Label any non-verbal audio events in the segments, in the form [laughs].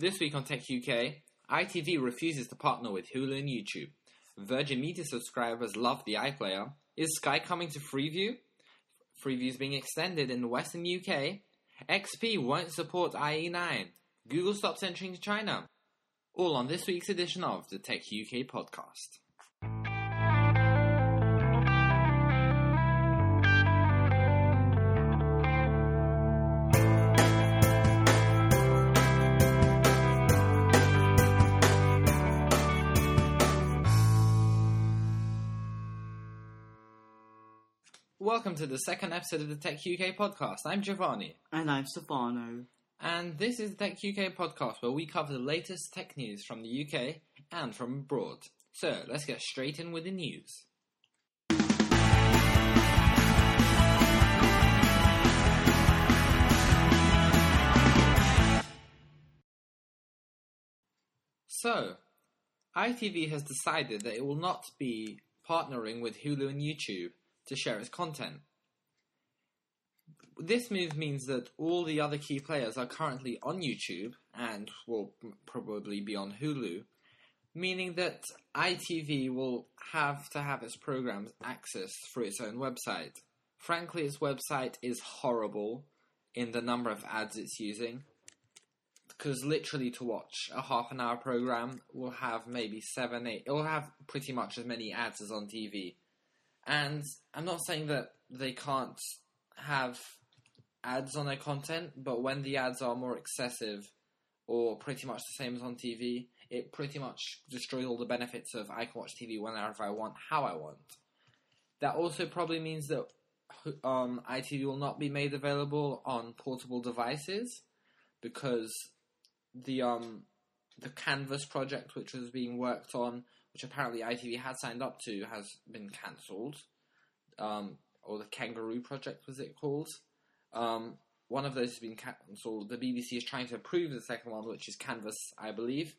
This week on Tech UK, ITV refuses to partner with Hulu and YouTube. Virgin Media subscribers love the iPlayer. Is Sky coming to Freeview? Freeview is being extended in the Western UK. XP won't support IE9. Google stops entering China. All on this week's edition of the Tech UK podcast. Welcome to the second episode of the Tech UK podcast. I'm Giovanni. And I'm Stefano. And this is the Tech UK podcast where we cover the latest tech news from the UK and from abroad. So let's get straight in with the news. So, ITV has decided that it will not be partnering with Hulu and YouTube to share its content. This move means that all the other key players are currently on YouTube and will probably be on Hulu, meaning that ITV will have to have its programs accessed through its own website. Frankly, its website is horrible in the number of ads it's using. Because literally, to watch a half an hour program will have maybe seven, eight. It will have pretty much as many ads as on TV. And I'm not saying that they can't have ads on their content, but when the ads are more excessive or pretty much the same as on TV, it pretty much destroys all the benefits of I can watch TV whenever I want, how I want. That also probably means that um, ITV will not be made available on portable devices because the um, the Canvas project, which was being worked on, which apparently ITV had signed up to, has been cancelled. Um, or the Kangaroo project was it called? Um, one of those has been cancelled. The BBC is trying to approve the second one, which is Canvas, I believe.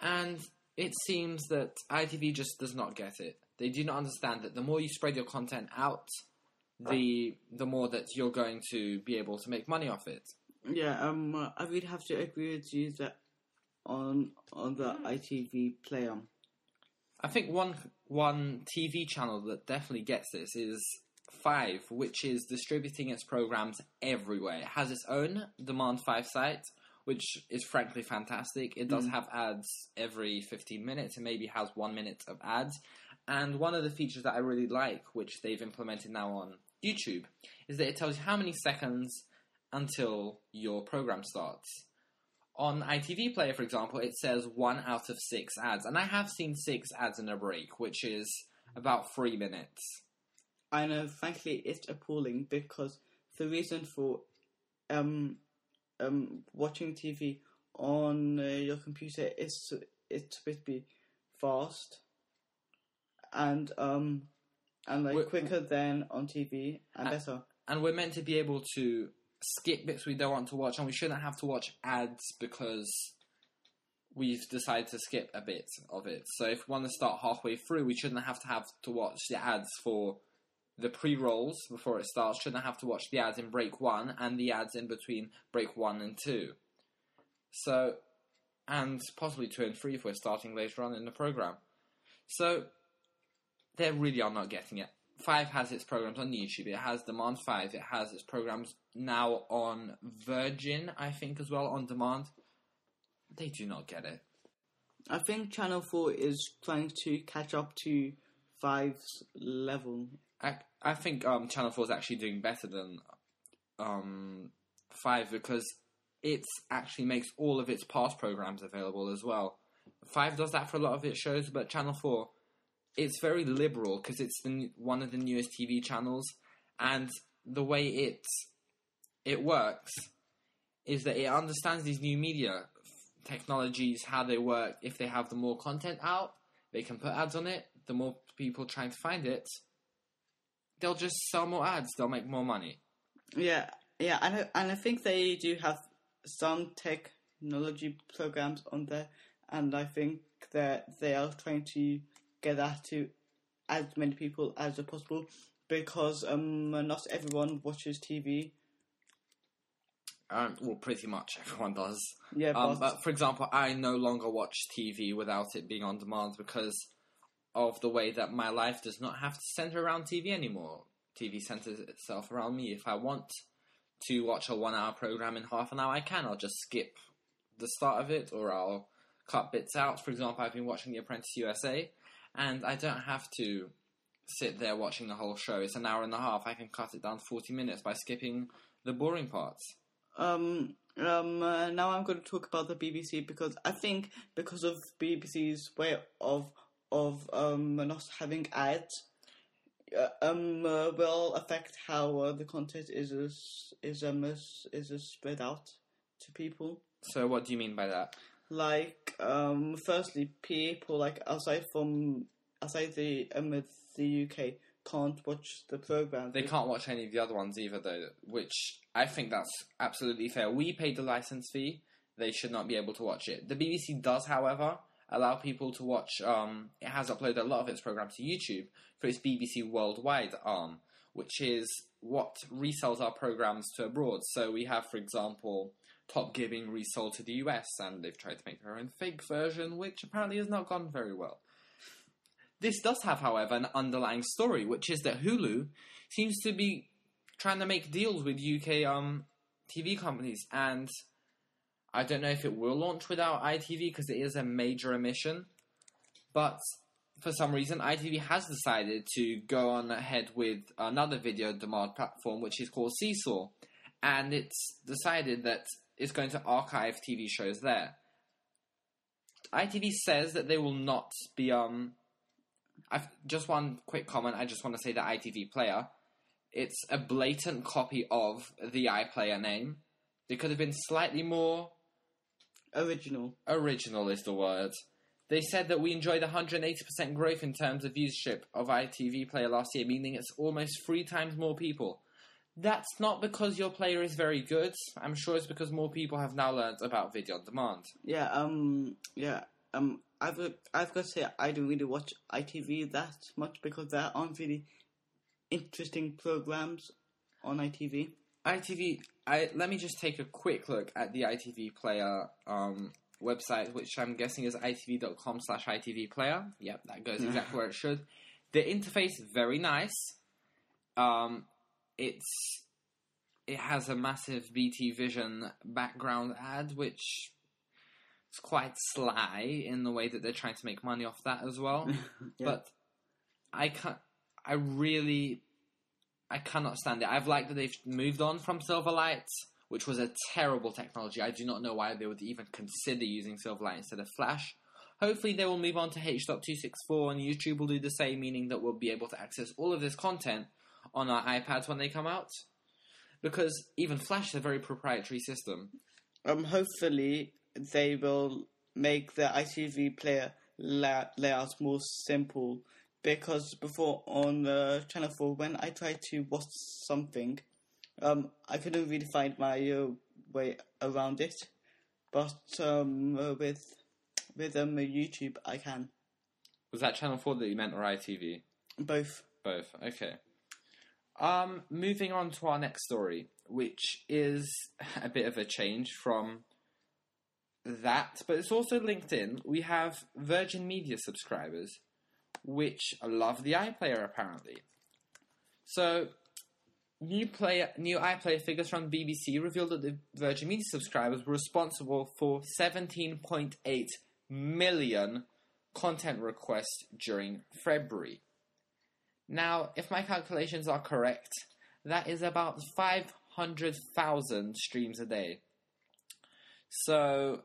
And it seems that ITV just does not get it. They do not understand that the more you spread your content out, the the more that you're going to be able to make money off it. Yeah, um, I would have to agree with you that on on the ITV player. I think one one TV channel that definitely gets this is Five, which is distributing its programs everywhere. It has its own Demand Five site, which is frankly fantastic. It does mm. have ads every 15 minutes and maybe has one minute of ads. And one of the features that I really like, which they've implemented now on YouTube, is that it tells you how many seconds until your program starts. On ITV Player, for example, it says one out of six ads. And I have seen six ads in a break, which is about three minutes. I know, frankly, it's appalling because the reason for um, um, watching TV on uh, your computer is it's supposed to be fast and um, and like we're, quicker than on TV and, and better. And we're meant to be able to skip bits we don't want to watch, and we shouldn't have to watch ads because we've decided to skip a bit of it. So if we want to start halfway through, we shouldn't have to have to watch the ads for the pre-rolls before it starts shouldn't have to watch the ads in break one and the ads in between break one and two. So, and possibly two and three if we're starting later on in the program. So, they really are not getting it. Five has its programs on YouTube. It has Demand Five. It has its programs now on Virgin, I think, as well on demand. They do not get it. I think Channel Four is trying to catch up to Five's level I I think um, Channel Four is actually doing better than um, Five because it actually makes all of its past programs available as well. Five does that for a lot of its shows, but Channel Four, it's very liberal because it's the, one of the newest TV channels, and the way it it works is that it understands these new media technologies, how they work. If they have the more content out, they can put ads on it. The more people trying to find it, they'll just sell more ads. They'll make more money. Yeah, yeah, and I, and I think they do have some technology programs on there, and I think that they are trying to get that to as many people as possible because um not everyone watches TV. Um, well, pretty much everyone does. Yeah, Um, but, for example, I no longer watch TV without it being on demand because of the way that my life does not have to center around TV anymore. TV centers itself around me. If I want to watch a one-hour program in half an hour, I can. I'll just skip the start of it, or I'll cut bits out. For example, I've been watching The Apprentice USA, and I don't have to sit there watching the whole show. It's an hour and a half. I can cut it down to forty minutes by skipping the boring parts. um, um, uh, now I'm going to talk about the BBC because I think because of BBC's way of of um not having ads, uh, um, uh, will affect how uh, the content is is is um is, is spread out to people. So, what do you mean by that? Like um firstly people like outside from outside the um the UK can't watch the program. They can't watch any of the other ones either, though, which I think that's absolutely fair. We paid the license fee; they should not be able to watch it. The BBC does, however, allow people to watch. Um, it has uploaded a lot of its programs to YouTube for its BBC Worldwide arm, which is what resells our programs to abroad. So we have, for example, Top Gear being resold to the US, and they've tried to make their own fake version, which apparently has not gone very well. This does have, however, an underlying story, which is that Hulu seems to be trying to make deals with UK um, TV companies, and I don't know if it will launch without ITV because it is a major emission. But for some reason, ITV has decided to go on ahead with another video demand platform, which is called Seesaw, and it's decided that it's going to archive TV shows there. ITV says that they will not be um. I've just one quick comment. I just want to say that ITV Player, it's a blatant copy of the iPlayer name. They could have been slightly more original. original is the word. They said that we enjoyed 180% growth in terms of viewership of ITV Player last year, meaning it's almost three times more people. That's not because your player is very good. I'm sure it's because more people have now learned about video on demand. Yeah, um, yeah, um, I've got, I've got to say I don't really watch ITV that much because there aren't really interesting programs on ITV. ITV. I let me just take a quick look at the ITV Player um, website, which I'm guessing is itv.com/slash ITV Player. Yep, that goes exactly where it should. The interface very nice. Um, it's it has a massive BT Vision background ad, which is quite sly in the way that they're trying to make money off that as well. [laughs] Yeah. But I can't. I really, I cannot stand it. I've liked that they've moved on from Silverlight, which was a terrible technology. I do not know why they would even consider using Silverlight instead of Flash. Hopefully, they will move on to H.264, and YouTube will do the same, meaning that we'll be able to access all of this content on our iPads when they come out. Because even Flash is a very proprietary system. Um, hopefully they will make the ITV player la- layout more simple because before on uh, Channel Four, when I tried to watch something, um, I couldn't really find my uh, way around it, but um, uh, with with um, YouTube, I can Was that Channel 4 that you meant, or ITV? both. Both. Okay. Um, moving on to our next story, which is [laughs] a bit of a change from that, but it's also linked in. We have Virgin Media subscribers, which love the iPlayer apparently. So, new player, new iPlayer figures from BBC revealed that the Virgin Media subscribers were responsible for 17.8 million content requests during February. Now, if my calculations are correct, that is about 500,000 streams a day. So,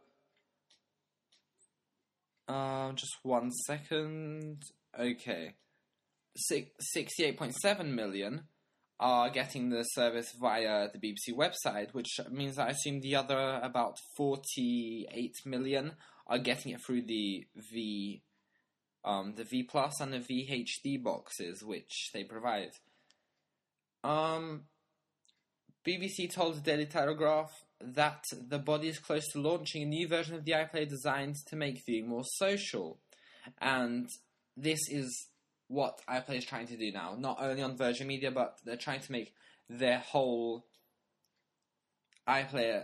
uh, just one second. Okay. Six, 68.7 million are getting the service via the BBC website, which means I assume the other about 48 million are getting it through the V um, the V Plus and the VHD boxes, which they provide. Um, BBC told the Daily Telegraph that the body is close to launching a new version of the iPlayer designed to make viewing more social, and this is what iPlayer is trying to do now. Not only on Virgin Media, but they're trying to make their whole iPlayer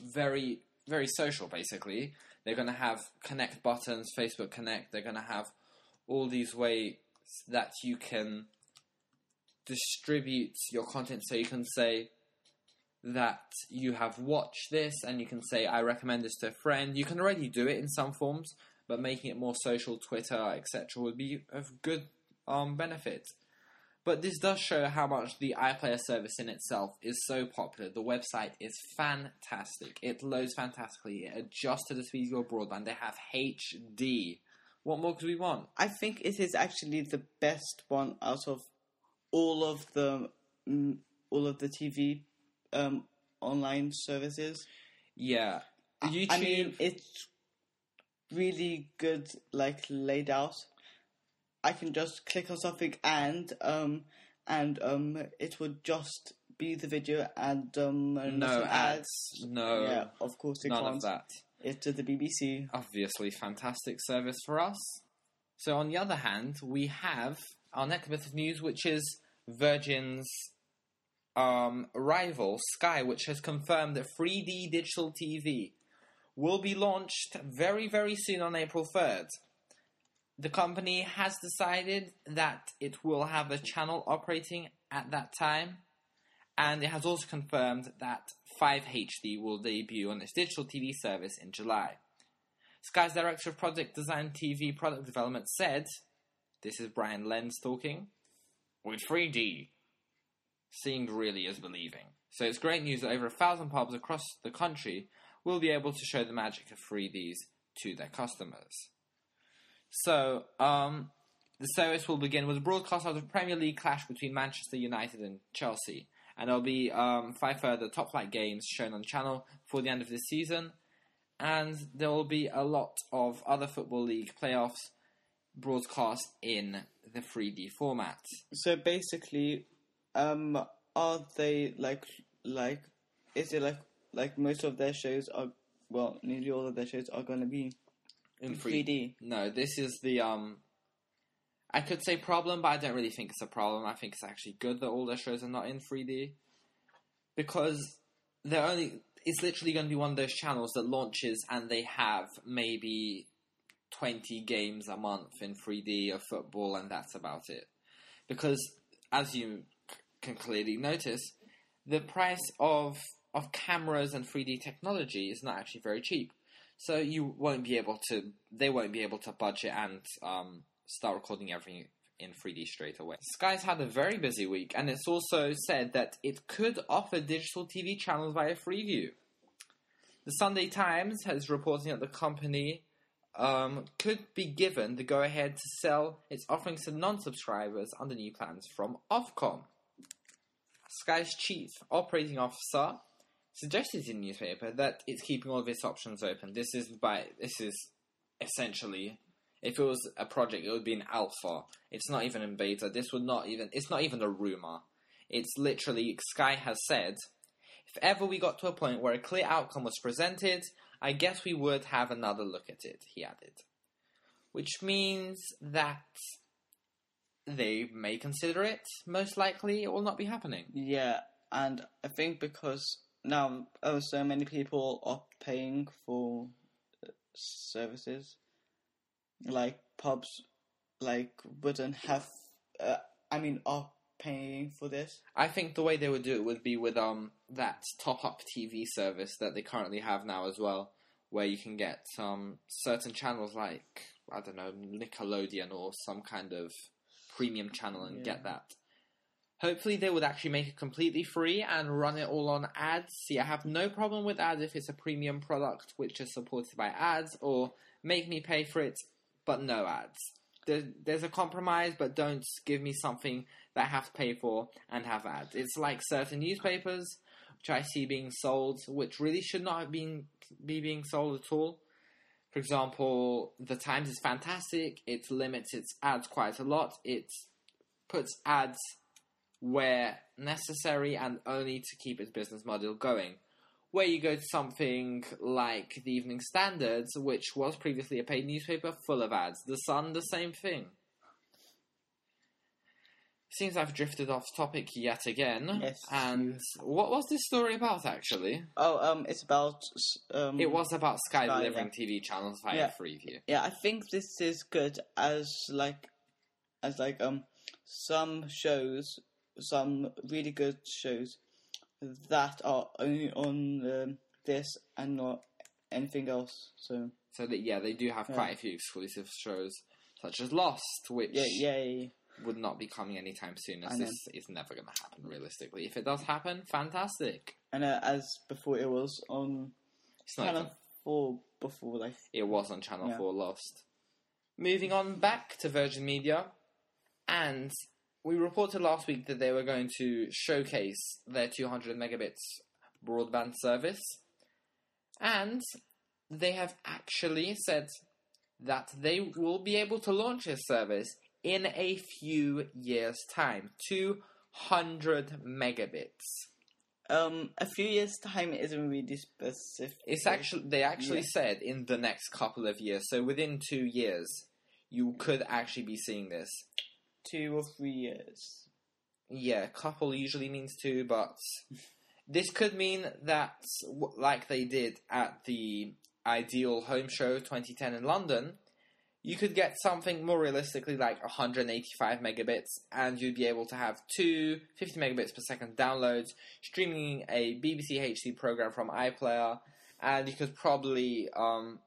very very social. Basically, they're going to have connect buttons, Facebook Connect. They're going to have all these ways that you can distribute your content. So you can say that you have watched this, and you can say I recommend this to a friend. You can already do it in some forms, but making it more social, Twitter, etc., would be of good um, benefit. But this does show how much the iPlayer service in itself is so popular. The website is fantastic. It loads fantastically. It adjusts to the speed of your broadband. They have HD. What more could we want? I think it is actually the best one out of all of the mm, all of the TV um, online services. Yeah, YouTube. I mean, it's really good, like laid out. I can just click on something and um and um it would just be the video and um and no nothing ads. No, Yeah, of course it none can't. of that. It's to the BBC. obviously fantastic service for us. So on the other hand, we have our next bit of news, which is Virgin's um, rival Sky, which has confirmed that 3D digital TV will be launched very, very soon on April 3rd. The company has decided that it will have a channel operating at that time, and it has also confirmed that 5HD will debut on its digital TV service in July. Sky's director of project design TV product development said, This is Brian Lenz talking, with 3D, seemed really as believing. So it's great news that over a thousand pubs across the country will be able to show the magic of 3Ds to their customers. So, um, the service will begin with a broadcast of the Premier League clash between Manchester United and Chelsea. And there'll be um, five further top flight games shown on the channel for the end of this season and there will be a lot of other football league playoffs broadcast in the 3D format. So basically, um, are they like like is it like like most of their shows are well nearly all of their shows are going to be In in 3D. 3D. No, this is the um. I could say problem, but I don't really think it's a problem. I think it's actually good that all their shows are not in 3D because they're only. It's literally going to be one of those channels that launches and they have maybe 20 games a month in 3D of football, and that's about it. Because, as you c- can clearly notice, the price of of cameras and 3D technology is not actually very cheap. So you won't be able to. They won't be able to budget and um, start recording everything in 3D straight away. Sky's had a very busy week, and it's also said that it could offer digital TV channels via Freeview. The Sunday Times has reporting that the company um, could be given the go-ahead to sell its offerings to non-subscribers under new plans from Ofcom. Sky's chief operating officer suggested in the newspaper that it's keeping all of its options open. This is by this is essentially if it was a project, it would be an alpha. It's not even in beta. This would not even. It's not even a rumor. It's literally Sky has said, if ever we got to a point where a clear outcome was presented, I guess we would have another look at it. He added, which means that they may consider it. Most likely, it will not be happening. Yeah, and I think because now oh, so many people are paying for uh, services, like pubs, like wouldn't have. Uh, I mean, are paying for this. I think the way they would do it would be with um that top up TV service that they currently have now as well, where you can get um certain channels like I don't know Nickelodeon or some kind of premium channel and get that. Hopefully they would actually make it completely free and run it all on ads. See, I have no problem with ads if it's a premium product which is supported by ads or make me pay for it, but no ads. There's a compromise, but don't give me something that I have to pay for and have ads. It's like certain newspapers which I see being sold, which really should not be being sold at all. For example, the Times is fantastic. It limits its ads quite a lot. It puts ads where necessary and only to keep its business model going. Where you go to something like the Evening Standards, which was previously a paid newspaper full of ads. The Sun, the same thing. Seems I've drifted off topic yet again. Yes. And what was this story about, actually? Oh, um, it's about um. It was about Sky, Sky, delivering TV channels via Yeah. Freeview. Yeah, I think this is good as like, as like um, some shows, some really good shows that are only on um, this and not anything else. So So that yeah, they do have Yeah. quite a few exclusive shows, such as Lost, which yeah, yay. would not be coming anytime soon, as this is never going to happen realistically. If it does happen, fantastic. And uh, as before, it was on It's not. Channel even- Four before, like It was on Channel Yeah. 4 Lost. Moving on back to Virgin Media, and we reported last week that they were going to showcase their 200 megabits broadband service, and they have actually said that they will be able to launch this service in a few years' time. 200 megabits. um, a few years time isn't really specific. It's actually they actually Yeah. said in the next couple of years. So within two years, you could actually be seeing this. Two or three years. Yeah, couple usually means two, but this could mean that, like they did at the Ideal Home Show 2010 in London, you could get something more realistically like 185 megabits, and you'd be able to have two 50 megabits per second downloads, streaming a BBC HD program from iPlayer, and you could probably um,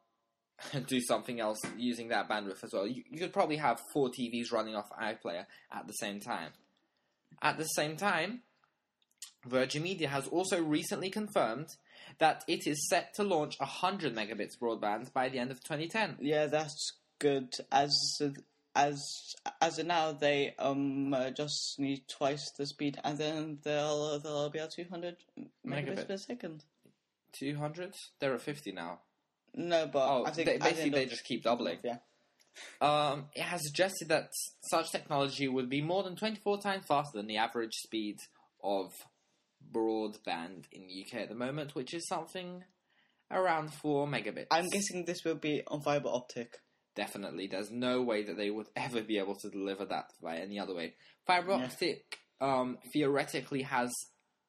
[laughs] do something else using that bandwidth as well. You, you could probably have four TVs running off iPlayer at the same time. At the same time, Virgin Media has also recently confirmed that it is set to launch 100 megabits broadband by the end of 2010. Yeah, that's good. As as as of now, they um uh, just need twice the speed, and then they'll they'll be at two hundred megabits Megabit. per second. 200? They're at 50 now. No, but Oh, I think they, basically they just keep doubling. Yeah, Um, it has suggested that such technology would be more than 24 times faster than the average speed of broadband in the UK at the moment, which is something around 4 megabits. I'm guessing this will be on fiber optic. Definitely, there's no way that they would [laughs] ever be able to deliver that by any other way. Fiber Yeah. optic um, theoretically has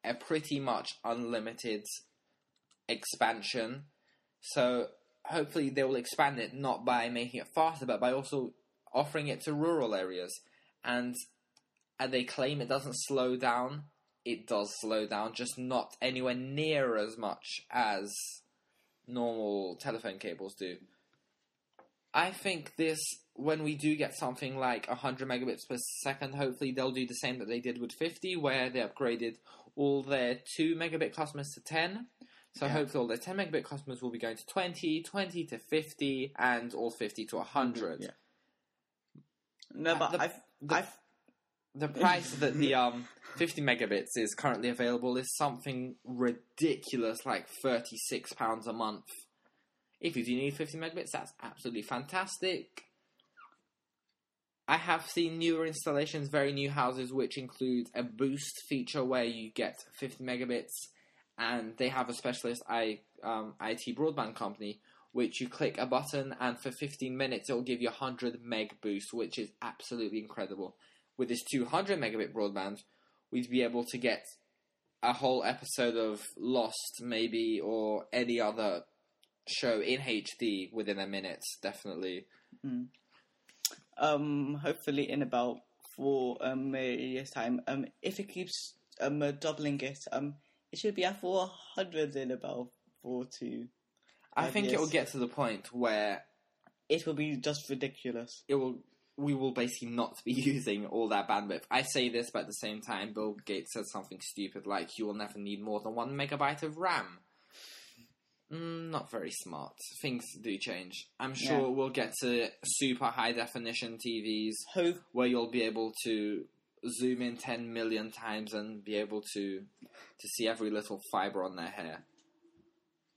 a pretty much unlimited expansion, so hopefully they will expand it not by making it faster, but by also offering it to rural areas. And and they claim it doesn't slow down. It does slow down, just not anywhere near as much as normal telephone cables do. I think this, when we do get something like 100 megabits per second, hopefully they'll do the same that they did with 50, where they upgraded all their 2 megabit customers to 10. So Yeah. hopefully all their 10 megabit customers will be going to 20, 20 to 50, and all 50 to 100. Yeah. No, Uh, but the- I've the- I've The price that the um 50 megabits is currently available is something ridiculous, like 36 pounds a month. If you do need 50 megabits, that's absolutely fantastic. I have seen newer installations, very new houses, which include a boost feature where you get 50 megabits, and they have a specialist I, um, IT broadband company, which you click a button, and for 15 minutes it will give you a 100 meg boost, which is absolutely incredible. With this 200 megabit broadband, we'd be able to get a whole episode of Lost, maybe, or any other show in HD within a minute, definitely. um hopefully in about four um years time um if it keeps um doubling it um it should be at four hundred in about four to I think it will get to the point where it will be just ridiculous. it will we will basically not be [laughs] using all that bandwidth. I say this, but at the same time, Bill Gates said something stupid like you will never need more than one megabyte of RAM. Mm, not very smart. Things do change. I'm sure Yeah. we'll get to super high definition TVs Hope where you'll be able to zoom in 10 million times and be able to to see every little fiber on their hair.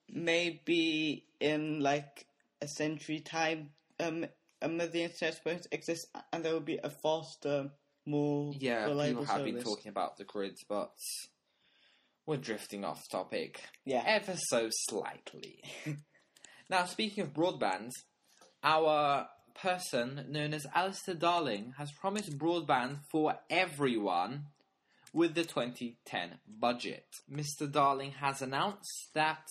maybe in like a century time um um the internet won't exist and there will be a faster more Yeah, people have service. been talking about the grids, but we're drifting off topic yeah ever so slightly. [laughs] now, speaking of broadband, our person known as Alistair Darling has promised broadband for everyone with the 2010 budget. Mr. Darling has announced that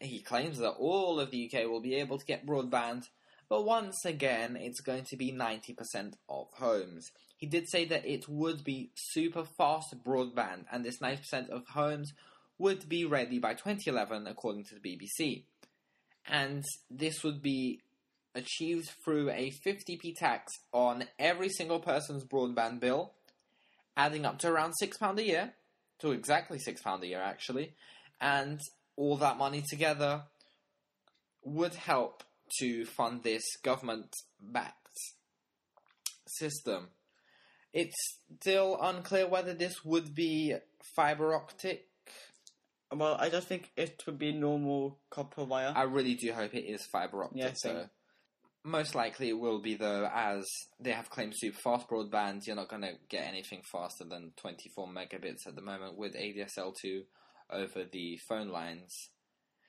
he claims that all of the UK will be able to get broadband, but once again, it's going to be 90% of homes. He did say that it would be super fast broadband, and this 90% of homes would be ready by 2011, according to the BBC. And this would be achieved through a 50p tax on every single person's broadband bill, adding up to around £6 a year, to exactly £6 a year actually, and all that money together would help to fund this government backed system. It's still unclear whether this would be fiber optic. Well, I just think it would be normal copper wire. I really do hope it is fiber optic. Yeah, same. Most likely it will be though, as they have claimed super fast broadband. You're not going to get anything faster than 24 megabits at the moment with ADSL2 over the phone lines.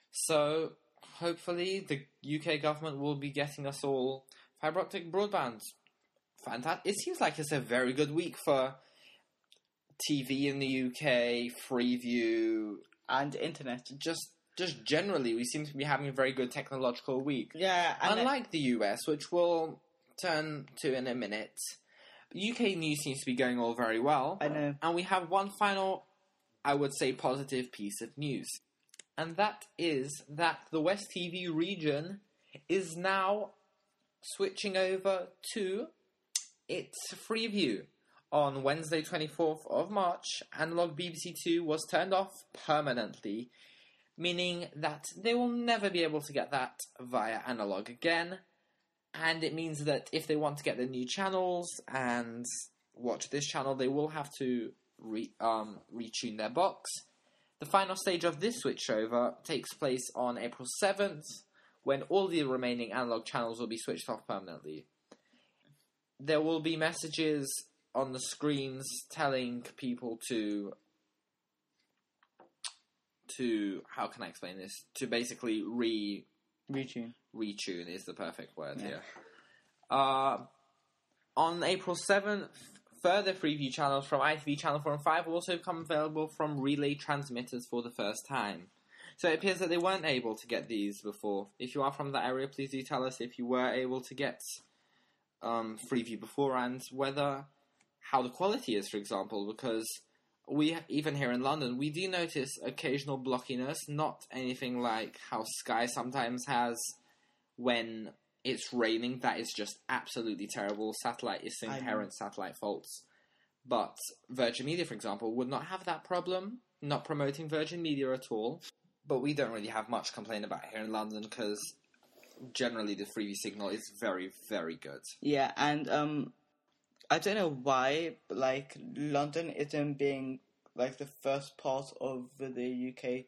So hopefully the UK government will be getting us all fiber optic broadband. Fantastic! It seems like it's a very good week for TV in the UK, Freeview, and internet. just just generally, we seem to be having a very good technological week. Yeah, Unlike the US, which we'll turn to in a minute, UK news seems to be going all very well. I know. And we have one final, I would say, positive piece of news. And that is that the West TV region is now switching over to its Freeview. On Wednesday, 24th of March, analog BBC 2 was turned off permanently, meaning that they will never be able to get that via analog again. And it means that if they want to get the new channels and watch this channel, they will have to re- um, retune their box. The final stage of this switchover takes place on April 7th, when all the remaining analog channels will be switched off permanently. There will be messages on the screens telling people to to how can I explain this? To basically re Retune. retune is the perfect word Yeah. here. Uh, on April 7th, further Freeview channels from ITV Channel 4 and 5 will also become available from relay transmitters for the first time. So it appears that they weren't able to get these before. If you are from that area, please do tell us if you were able to get um, Freeview before and whether how the quality is, for example, because we even here in London we do notice occasional blockiness, not anything like how Sky sometimes has when it's raining. That is just absolutely terrible. Satellite is inherent satellite faults. But Virgin Media, for example, would not have that problem. Not promoting Virgin Media at all. But we don't really have much complaint about here in London because generally the Freeview signal is very, very good. Yeah, and um, I don't know why, but like London isn't being like the first part of the UK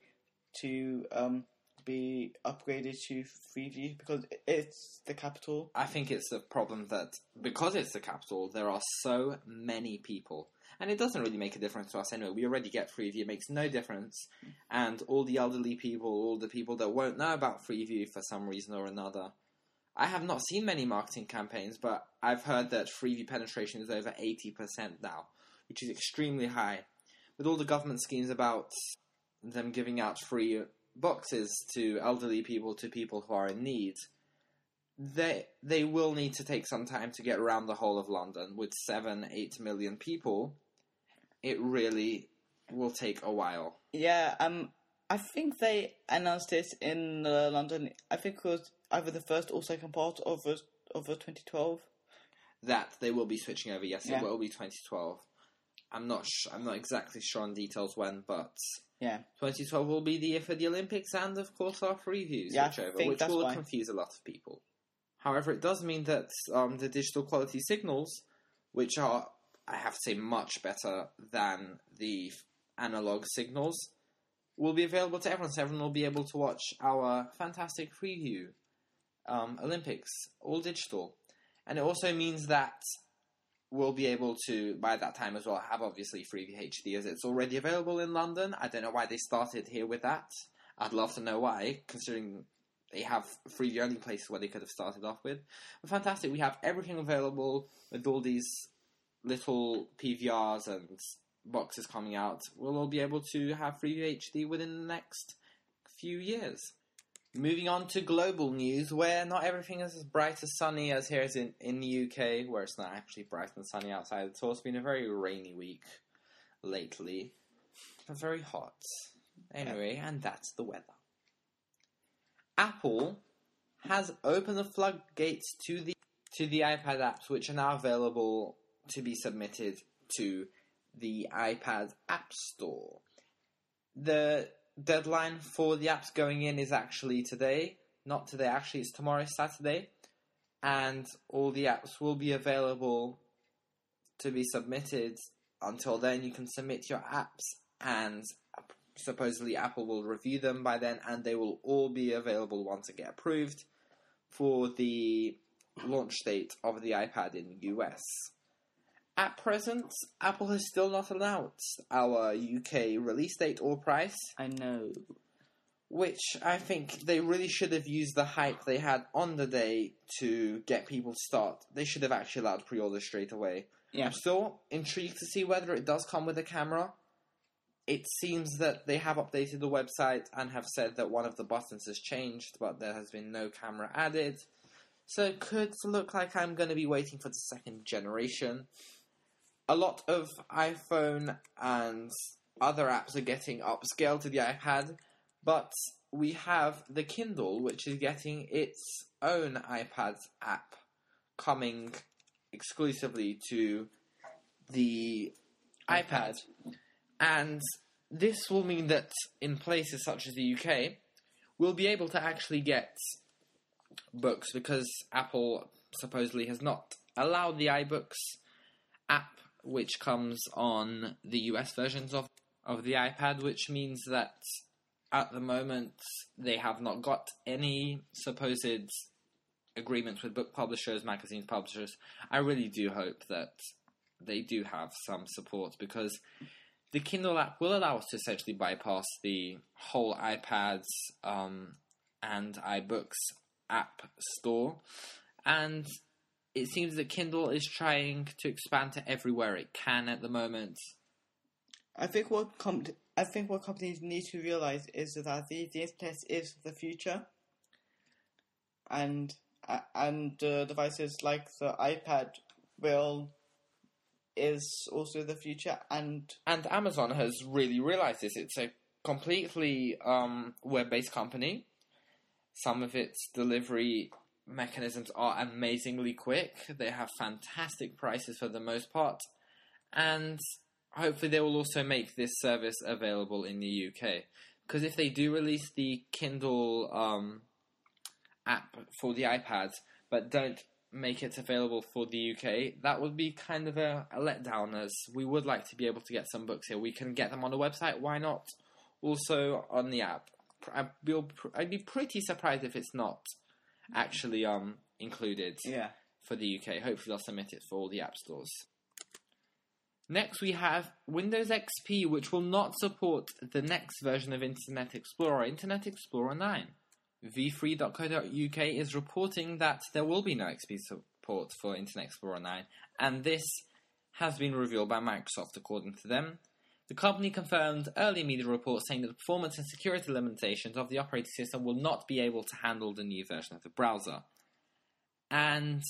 to um be upgraded to 3G because it's the capital. I think it's the problem that because it's the capital, there are so many people. And it doesn't really make a difference to us anyway. We already get Freeview. It makes no difference. And all the elderly people, all the people that won't know about Freeview for some reason or another. I have not seen many marketing campaigns, but I've heard that Freeview penetration is over 80% now, which is extremely high. With all the government schemes about them giving out free boxes to elderly people, to people who are in need, they they will need to take some time to get around the whole of London with seven, eight million people. It really will take a while. Yeah, um, I think they announced this in uh, London. I think it was either the first or second part of the, of the 2012. That they will be switching over. Yes, Yeah. it will be 2012. I'm not. Sh- I'm not exactly sure on details when, but Yeah, 2012 will be the year for the Olympics, and of course our previews Yeah, I switch over, which will why. confuse a lot of people. However, it does mean that um, the digital quality signals, which are, I have to say, much better than the analog signals, will be available to everyone. So everyone will be able to watch our fantastic Freeview um, Olympics, all digital. And it also means that we'll be able to, by that time as well, have obviously free HD as it's already available in London. I don't know why they started here with that. I'd love to know why, considering they have free the only places where they could have started off with. But fantastic, we have everything available with all these little PVRs and boxes coming out. We'll all be able to have free HD within the next few years. Moving on to global news, where not everything is as bright as sunny as here is in, in the UK, where it's not actually bright and sunny outside at all. It's been a very rainy week lately, but very hot. Anyway, and that's the weather. Apple has opened the floodgates to the to the iPad apps, which are now available to be submitted to the iPad App Store. The deadline for the apps going in is actually today. Not today, actually, it's tomorrow, Saturday. And all the apps will be available to be submitted. Until then, you can submit your apps, and supposedly Apple will review them by then, and they will all be available once they get approved for the launch date of the iPad in the US. At present, Apple has still not announced our UK release date or price, I know. which I think they really should have used the hype they had on the day to get people to start. They should have actually allowed pre orders straight away. Yeah. I'm still intrigued to see whether it does come with a camera. It seems that they have updated the website and have said that one of the buttons has changed, but there has been no camera added. So it could look like I'm going to be waiting for the second generation. A lot of iPhone and other apps are getting upscaled to the iPad, but we have the Kindle, which is getting its own iPad app coming exclusively to the iPad. And this will mean that in places such as the UK, we'll be able to actually get books because Apple supposedly has not allowed the iBooks app, which comes on the US versions of, of the iPad, which means that at the moment they have not got any supposed agreements with book publishers, magazine publishers. I really do hope that they do have some support because the Kindle app will allow us to essentially bypass the whole iPads um, and iBooks app store, and it seems that Kindle is trying to expand to everywhere it can at the moment. I think what com- I think what companies need to realize is that the, the internet is the future, and uh, and uh, devices like the iPad will is also the future. And And Amazon has really realized this. It's a completely um, web-based company. Some of its delivery mechanisms are amazingly quick. They have fantastic prices for the most part, and hopefully they will also make this service available in the UK. Because if they do release the Kindle um, app for the iPads, but don't make it available for the UK, that would be kind of a, a letdown. As we would like to be able to get some books here, we can get them on the website. Why not? Also on the app. I'd be pretty surprised if it's not actually um included yeah, for the UK. Hopefully, they'll submit it for all the app stores. Next, we have Windows XP, which will not support the next version of Internet Explorer, Internet Explorer 9. v3.co.uk is reporting that there will be no XP support for Internet Explorer 9, and this has been revealed by Microsoft, according to them. The company confirmed early media reports saying that the performance and security limitations of the operating system will not be able to handle the new version of the browser. And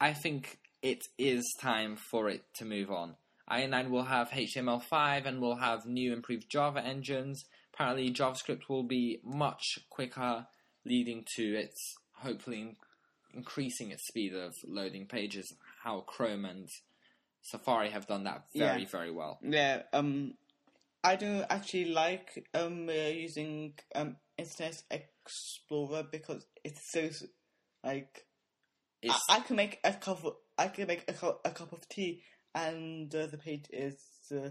I think it is time for it to move on. IE9 will have HTML5 and will have new improved Java engines. Apparently, JavaScript will be much quicker, leading to its hopefully increasing its speed of loading pages. How Chrome and Safari have done that very, Yeah. very well. yeah. Um, I don't actually like um uh, using um Internet Explorer because it's so like It's, I, I can make a cup. Of, I can make a, cu- a cup of tea, and uh, the page is uh,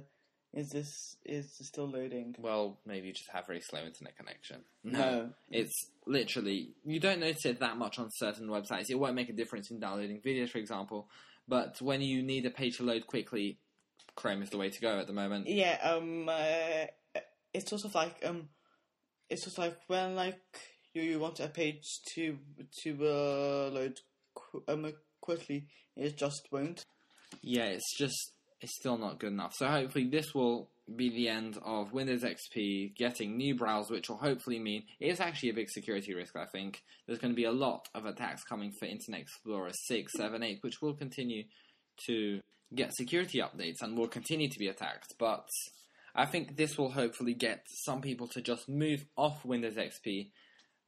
is this is still loading. well, maybe you just have very slow internet connection. No. It's literally you don't notice it that much on certain websites. It won't make a difference in downloading videos, for example. But when you need a page to load quickly, Chrome is the way to go at the moment. Yeah. Um. Uh, it's sort of like um. It's just like when like do you want a page to to uh, load qu- um, quickly, it just won't. Yeah, it's just it's still not good enough. So hopefully this will be the end of Windows XP getting new browsers, which will hopefully mean it is actually a big security risk. I think there's going to be a lot of attacks coming for Internet Explorer 6, 7, 8, which will continue to get security updates and will continue to be attacked. But I think this will hopefully get some people to just move off Windows XP,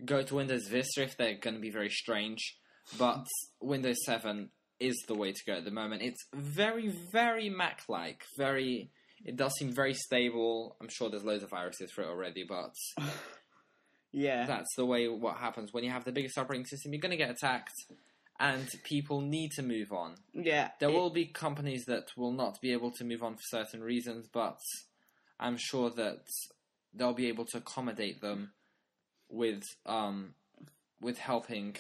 go to Windows Vista if they're going to be very strange. But Windows 7 is the way to go at the moment. It's very, very Mac like. Very. It does seem very stable. I'm sure there's loads of viruses for it already, but [laughs] Yeah. that's the way what happens when you have the biggest operating system. You're going to get attacked, and people need to move on. yeah. There it- will be companies that will not be able to move on for certain reasons, but I'm sure that they'll be able to accommodate them with um, with helping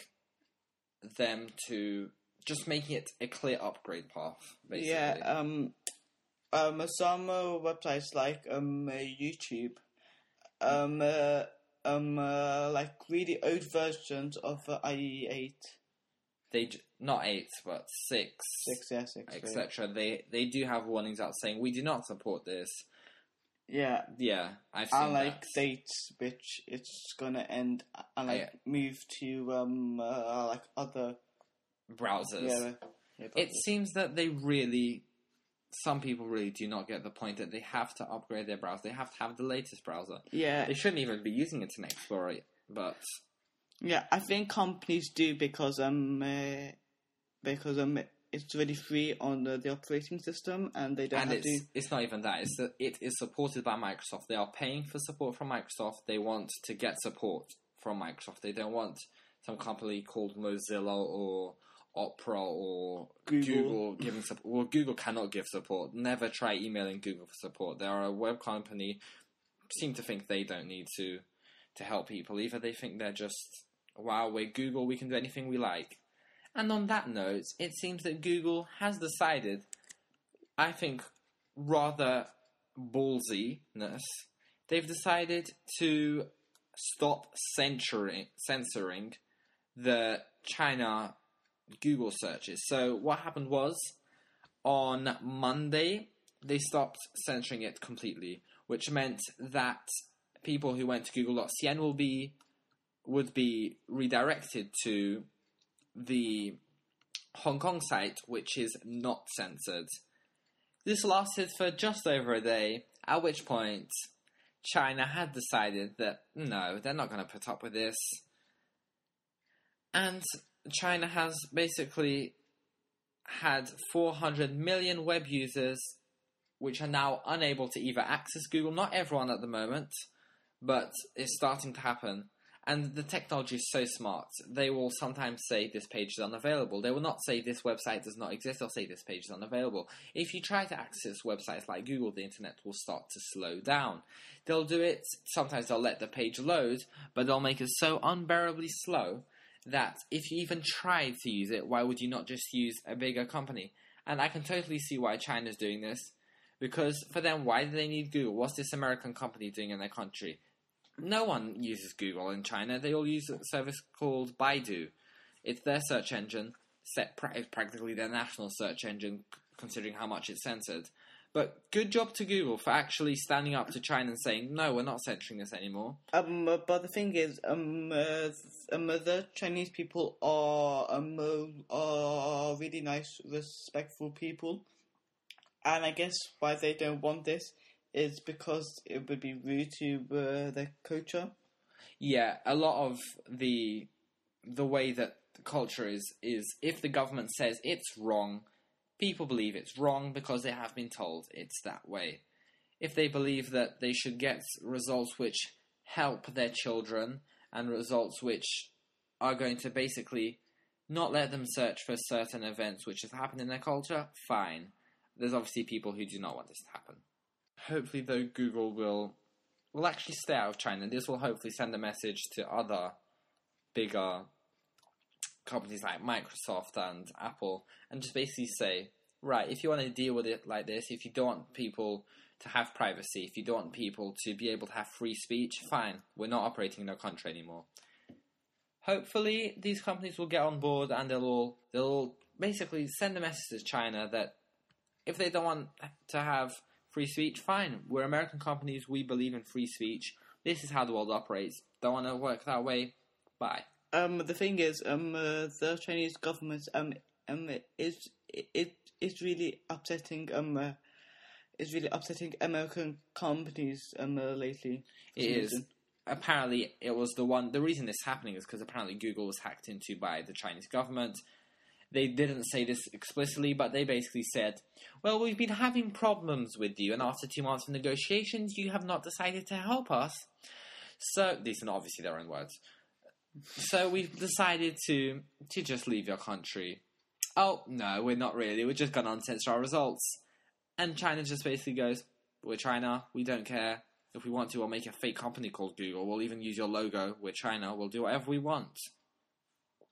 them to just making it a clear upgrade path. Basically, Yeah, um, um, some uh, websites like um uh, YouTube, um, uh, um, uh, like really old versions of uh, IE8, they j- not eight but six, six, yeah, six, etc. They they do have warnings out saying we do not support this. Yeah, Yeah, I've seen like that. dates which it's gonna end, and like Yeah. move to um uh, like other browsers. yeah. yeah It seems that they really, some people really do not get the point that they have to upgrade their browser. They have to have the latest browser. yeah, They shouldn't even be using Internet Explorer, but Yeah, I think companies do because um uh, because um it's really free on the, the operating system and they don't and have it's to. it's not even that. It's that it is supported by Microsoft. They are paying for support from Microsoft. They want to get support from Microsoft. They don't want some company called Mozilla or Opera or Google. Google, giving support. Well, Google cannot give support. Never try emailing Google for support. They are a web company. Seem to think they don't need to to help people. Either they think they're just wow, we're Google. We can do anything we like. And on that note, it seems that Google has decided, I think, rather ballsiness, they've decided to stop censoring censoring the China Google searches. So what happened was on Monday they stopped censoring it completely, which meant that people who went to google.cn will be would be redirected to the Hong Kong site, which is not censored. This lasted for just over a day, at which point China had decided that no, they're not going to put up with this. And China has basically had 400 million web users which are now unable to either access Google, not everyone at the moment, but it's starting to happen. And the technology is so smart. They will sometimes say this page is unavailable. They will not say this website does not exist. They'll say this page is unavailable. If you try to access websites like Google, the internet will start to slow down. They'll do it. Sometimes they'll let the page load, but they'll make it so unbearably slow that if you even tried to use it, why would you not just use a bigger company? And I can totally see why China's doing this. Because for them, why do they need Google? What's this American company doing in their country? No one uses Google in China. They all use a service called Baidu. It's their search engine, set pra- practically their national search engine, considering how much it's censored. But good job to Google for actually standing up to China and saying, no, we're not censoring this anymore. Um, but the thing is, um, uh, um, uh, the Chinese people are um uh, are really nice, respectful people, and I guess why they don't want this is because it would be rude to uh, their culture. Yeah, a lot of the the way that the culture is is if the government says it's wrong, people believe it's wrong because they have been told it's that way. If they believe that they should get results which help their children and results which are going to basically not let them search for certain events which have happened in their culture, fine. There's obviously people who do not want this to happen. Hopefully, though, Google will will actually stay out of China. This will hopefully send a message to other bigger companies like Microsoft and Apple and just basically say, right, if you want to deal with it like this, if you don't want people to have privacy, if you don't want people to be able to have free speech, fine, we're not operating in our country anymore. hopefully these companies will get on board and they'll all, they'll all basically send a message to China that if they don't want to have free speech, fine. We're American companies. We believe in free speech. This is how the world operates. Don't want to work that way? Bye. Um, the thing is, um, uh, the Chinese government um um is it is really upsetting um uh, is really upsetting American companies um uh, lately. It is. reason. Apparently, it was the one. The reason this is happening is because apparently Google was hacked into by the Chinese government. They didn't say this explicitly, but they basically said, "Well, we've been having problems with you, and after two months of negotiations, you have not decided to help us." So these are obviously their own words. So we've decided to to just leave your country. Oh no, we're not really. We're just gonna uncensor our results. And China just basically goes, "We're China. We don't care. If we want to, we'll make a fake company called Google. We'll even use your logo. We're China. We'll do whatever we want.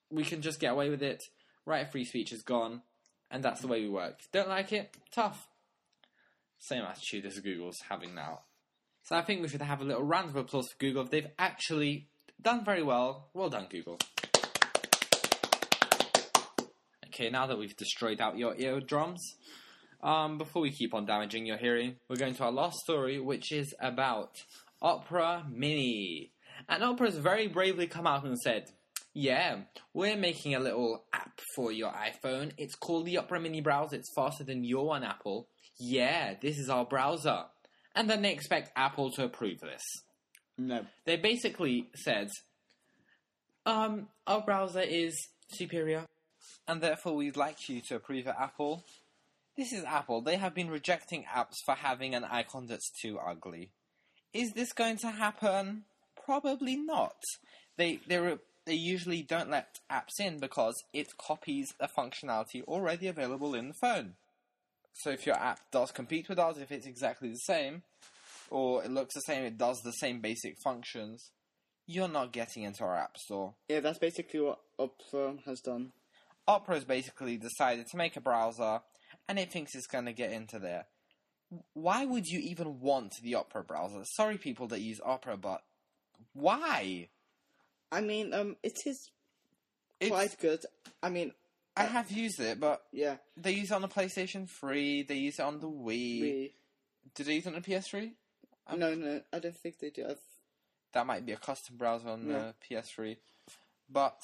We can just get away with it. Right free speech is gone, and that's the way we work. Don't like it? Tough. Same attitude as Google's having now. So I think we should have a little round of applause for Google. They've actually done very well. Well done, Google. Okay, now that we've destroyed out your eardrums, um, before we keep on damaging your hearing, we're going to our last story, which is about Opera Mini. And Opera's very bravely come out and said, Yeah, we're making a little app for your iPhone. It's called the Opera Mini browser. It's faster than your one, Apple. Yeah, this is our browser. And then they expect Apple to approve this. No. They basically said, um, our browser is superior, and therefore we'd like you to approve it, Apple. This is Apple. They have been rejecting apps for having an icon that's too ugly. Is this going to happen? Probably not. They they they usually don't let apps in because it copies a functionality already available in the phone. So if your app does compete with ours, if it's exactly the same, or it looks the same, it does the same basic functions, you're not getting into our app store. Yeah, that's basically what Opera has done. Opera's basically decided to make a browser, and it thinks it's going to get into there. Why would you even want the Opera browser? Sorry, people that use Opera, but why? I mean, um, it is It's, quite good. I mean, I have used it, but yeah, they use it on the PlayStation 3, they use it on the Wii. we. Did they use it on the PS3? Um, No, no, I don't think they do. I've, that might be a custom browser on the PS3. But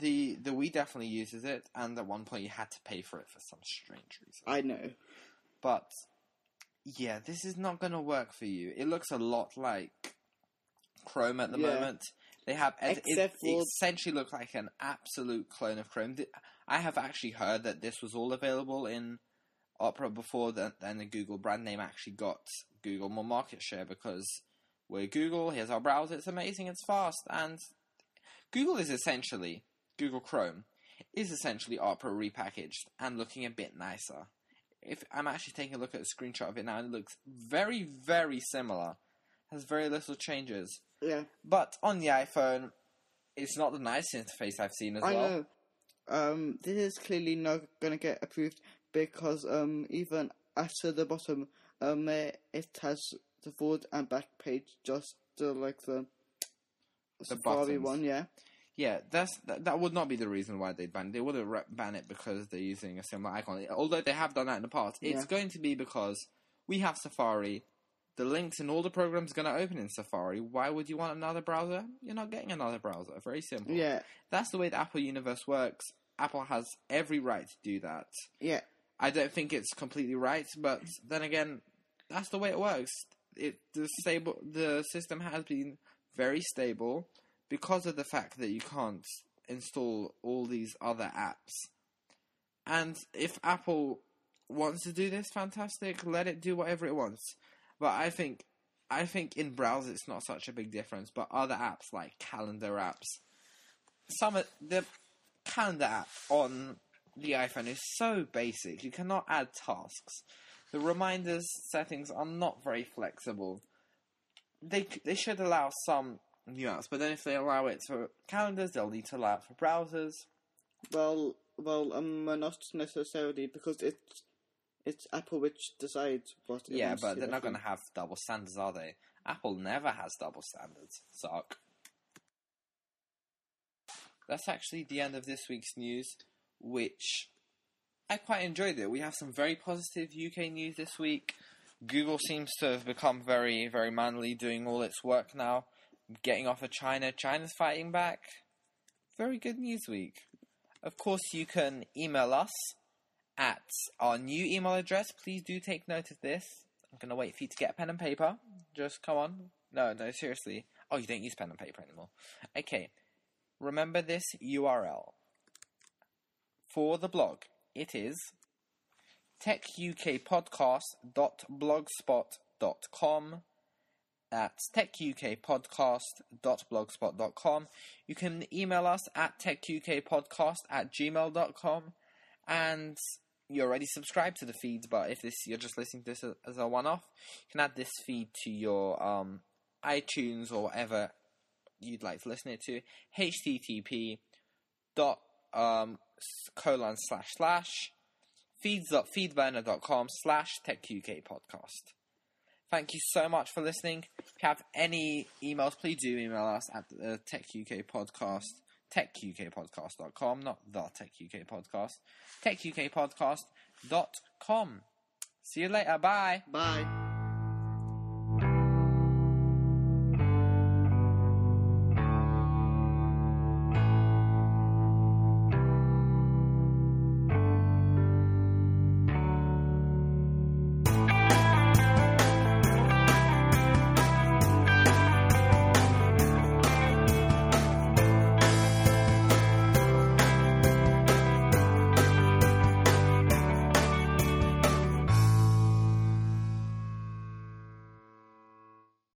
the the Wii definitely uses it, and at one point you had to pay for it for some strange reason. I know. But yeah, this is not going to work for you. It looks a lot like Chrome at the Yeah. moment. They have it, Except it for- essentially looks like an absolute clone of Chrome. I have actually heard that this was all available in Opera before that. Then the Google brand name actually got Google more market share because we're Google. Here's our browser. It's amazing. It's fast, and Google is essentially Google Chrome is essentially Opera repackaged and looking a bit nicer if I'm actually taking a look at a screenshot of it now, it looks very, very similar. Has very little changes, Yeah, but on the iPhone, it's not the nicest interface I've seen as I well. know. Um, this is clearly not gonna get approved because um, even after the bottom, um, it has the forward and back page just uh, like the, Safari buttons. one. Yeah, Yeah, that's that, that would not be the reason why they'd ban it. They wouldn't re- ban it because they're using a similar icon. Although they have done that in the past, it's Yeah. going to be because we have Safari. The links in all the programs going to open in Safari. Why would you want another browser? You're not getting another browser. Very simple. yeah, That's the way the Apple universe works. Apple has every right to do that. yeah. I don't think it's completely right, but then again, that's the way it works. It the stable the system has been very stable because of the fact that you can't install all these other apps. And if Apple wants to do this, fantastic. Let it do whatever it wants. But I think I think in browser it's not such a big difference. But other apps like calendar apps, some of the calendar app on the iPhone is so basic. You cannot add tasks. The reminders settings are not very flexible. They they should allow some nuance, but then if they allow it for calendars, they'll need to allow it for browsers. Well, well, um, not necessarily because it's it's Apple which decides what. It Yeah, but they're not going to have double standards, are they? Apple never has double standards. Suck. that's actually the end of this week's news, which I quite enjoyed it. We have some very positive UK news this week. Google seems to have become very, very manly, doing all its work now, getting off of China. China's fighting back. Very good news week. Of course, you can email us at our new email address. Please do take note of this. I'm going to wait for you to get a pen and paper. Just come on. No, no, seriously. Oh, you don't use pen and paper anymore. Okay. Remember this URL for the blog. It is techukpodcast.blogspot.com. That's techukpodcast.blogspot.com. You can email us at techukpodcast at gmail.com. And you're already subscribed to the feeds, but if this you're just listening to this as a one-off, you can add this feed to your um, iTunes or whatever you'd like to listen it to. http dot um, colon slash slash feeds.feedburner.com slash techuk podcast. Thank you so much for listening. If you have any emails, please do email us at the techuk podcast techukpodcast.com, not the techuk podcast, techukpodcast.com. See you later. Bye. Bye.